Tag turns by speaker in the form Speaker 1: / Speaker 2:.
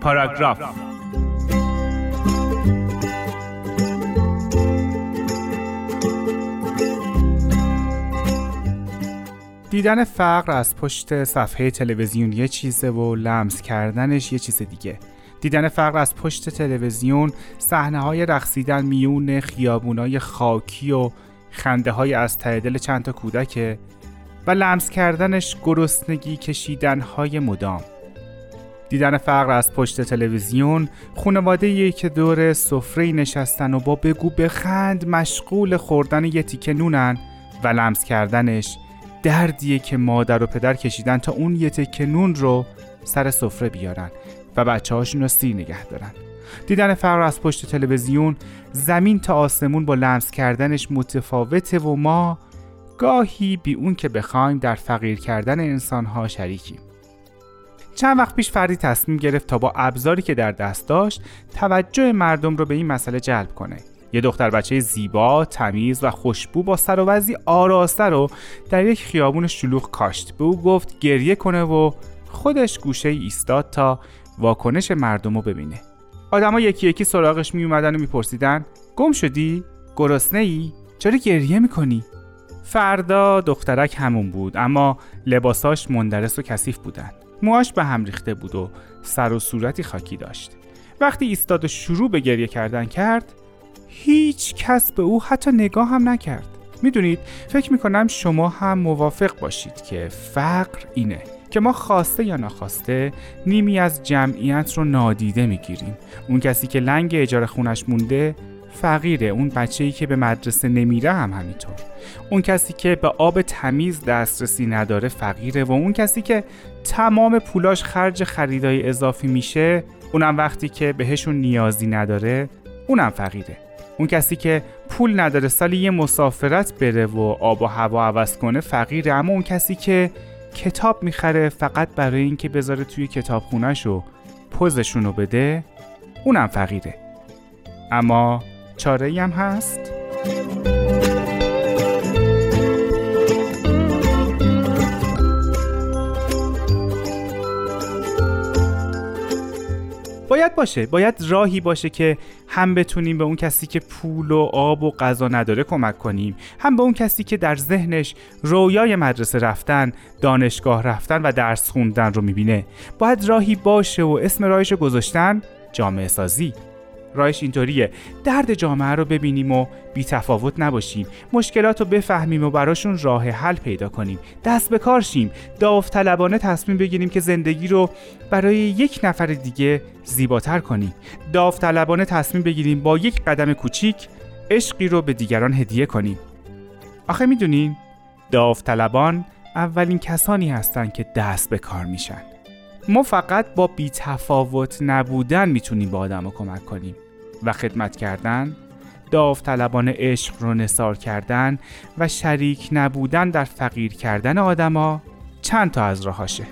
Speaker 1: پاراگراف. دیدن فقر از پشت صفحه تلویزیون یه چیزه و لمس کردنش یه چیز دیگه. دیدن فقر از پشت تلویزیون صحنه های رقصیدن میون خیابونای خاکی و خنده های از ته دل چند تا کودکه و لمس کردنش گرسنگی کشیدن های مدام. دیدن فقر از پشت تلویزیون خانواده که دور سفره نشستن و با بگو بخند مشغول خوردن یه تیکه نونن و لمس کردنش دردیه که مادر و پدر کشیدن تا اون یه تیکه نون رو سر سفره بیارن و بچه هاشون رو سیر نگه دارن. دیدن فقر از پشت تلویزیون زمین تا آسمون با لمس کردنش متفاوته و ما گاهی بی اون که بخوایم در فقیر کردن انسانها شریکیم. چند وقت پیش فردی تصمیم گرفت تا با ابزاری که در دست داشت توجه مردم رو به این مسئله جلب کنه یه دختر بچه زیبا، تمیز و خوشبو با سر و وضعی آراسته رو در یک خیابون شلوغ کاشت به او گفت گریه کنه و خودش گوشه ایستاد تا واکنش مردم رو ببینه آدما یکی یکی سراغش می اومدن و میپرسیدن گم شدی؟ گرسنه ای؟ چرا گریه می‌کنی؟ فردا دخترک همون بود اما لباساش مندرس و کثیف بودن موهاش به هم ریخته بود و سر و صورتی خاکی داشت. وقتی ایستاد و شروع به گریه کردن کرد هیچ کس به او حتی نگاه هم نکرد. می‌دونید فکر می‌کنم شما هم موافق باشید که فقر اینه که ما خواسته یا ناخواسته نیمی از جمعیت رو نادیده می‌گیریم. اون کسی که لنگ اجاره خونش مونده فقیره. اون بچه ای که به مدرسه نمیره هم همینطور. اون کسی که به آب تمیز دسترسی نداره فقیره و اون کسی که تمام پولاش خرج خریدای اضافی میشه اونم وقتی که بهشون نیازی نداره اونم فقیره. اون کسی که پول نداره سالی یه مسافرت بره و آب و هوا عوض کنه فقیره. اما اون کسی که کتاب می‌خره فقط برای اینکه بذاره توی کتابخونهش و پوزشون رو بده اونم فقیره. اما چاره هم هست؟ باید باشه باید راهی باشه که هم بتونیم به اون کسی که پول و آب و غذا نداره کمک کنیم هم به اون کسی که در ذهنش رویای مدرسه رفتن دانشگاه رفتن و درس خوندن رو می‌بینه باید راهی باشه و اسم راهش گذاشتن جامعه سازی راهش اینطوریه. درد جامعه رو ببینیم و بی تفاوت نباشیم. مشکلات رو بفهمیم و براشون راه حل پیدا کنیم. دست به کار شیم. داوطلبانه تصمیم بگیریم که زندگی رو برای یک نفر دیگه زیباتر کنیم. داوطلبانه تصمیم بگیریم با یک قدم کوچیک عشقی رو به دیگران هدیه کنیم. آخه می‌دونین؟ داوطلبان اولین کسانی هستند که دست به کار میشن. ما فقط با بیتفاوت نبودن می‌تونیم به آدم کمک کنیم و خدمت کردن داوطلبان عشق رو نصار کردن و شریک نبودن در فقیر کردن آدما چند تا از راهاشه.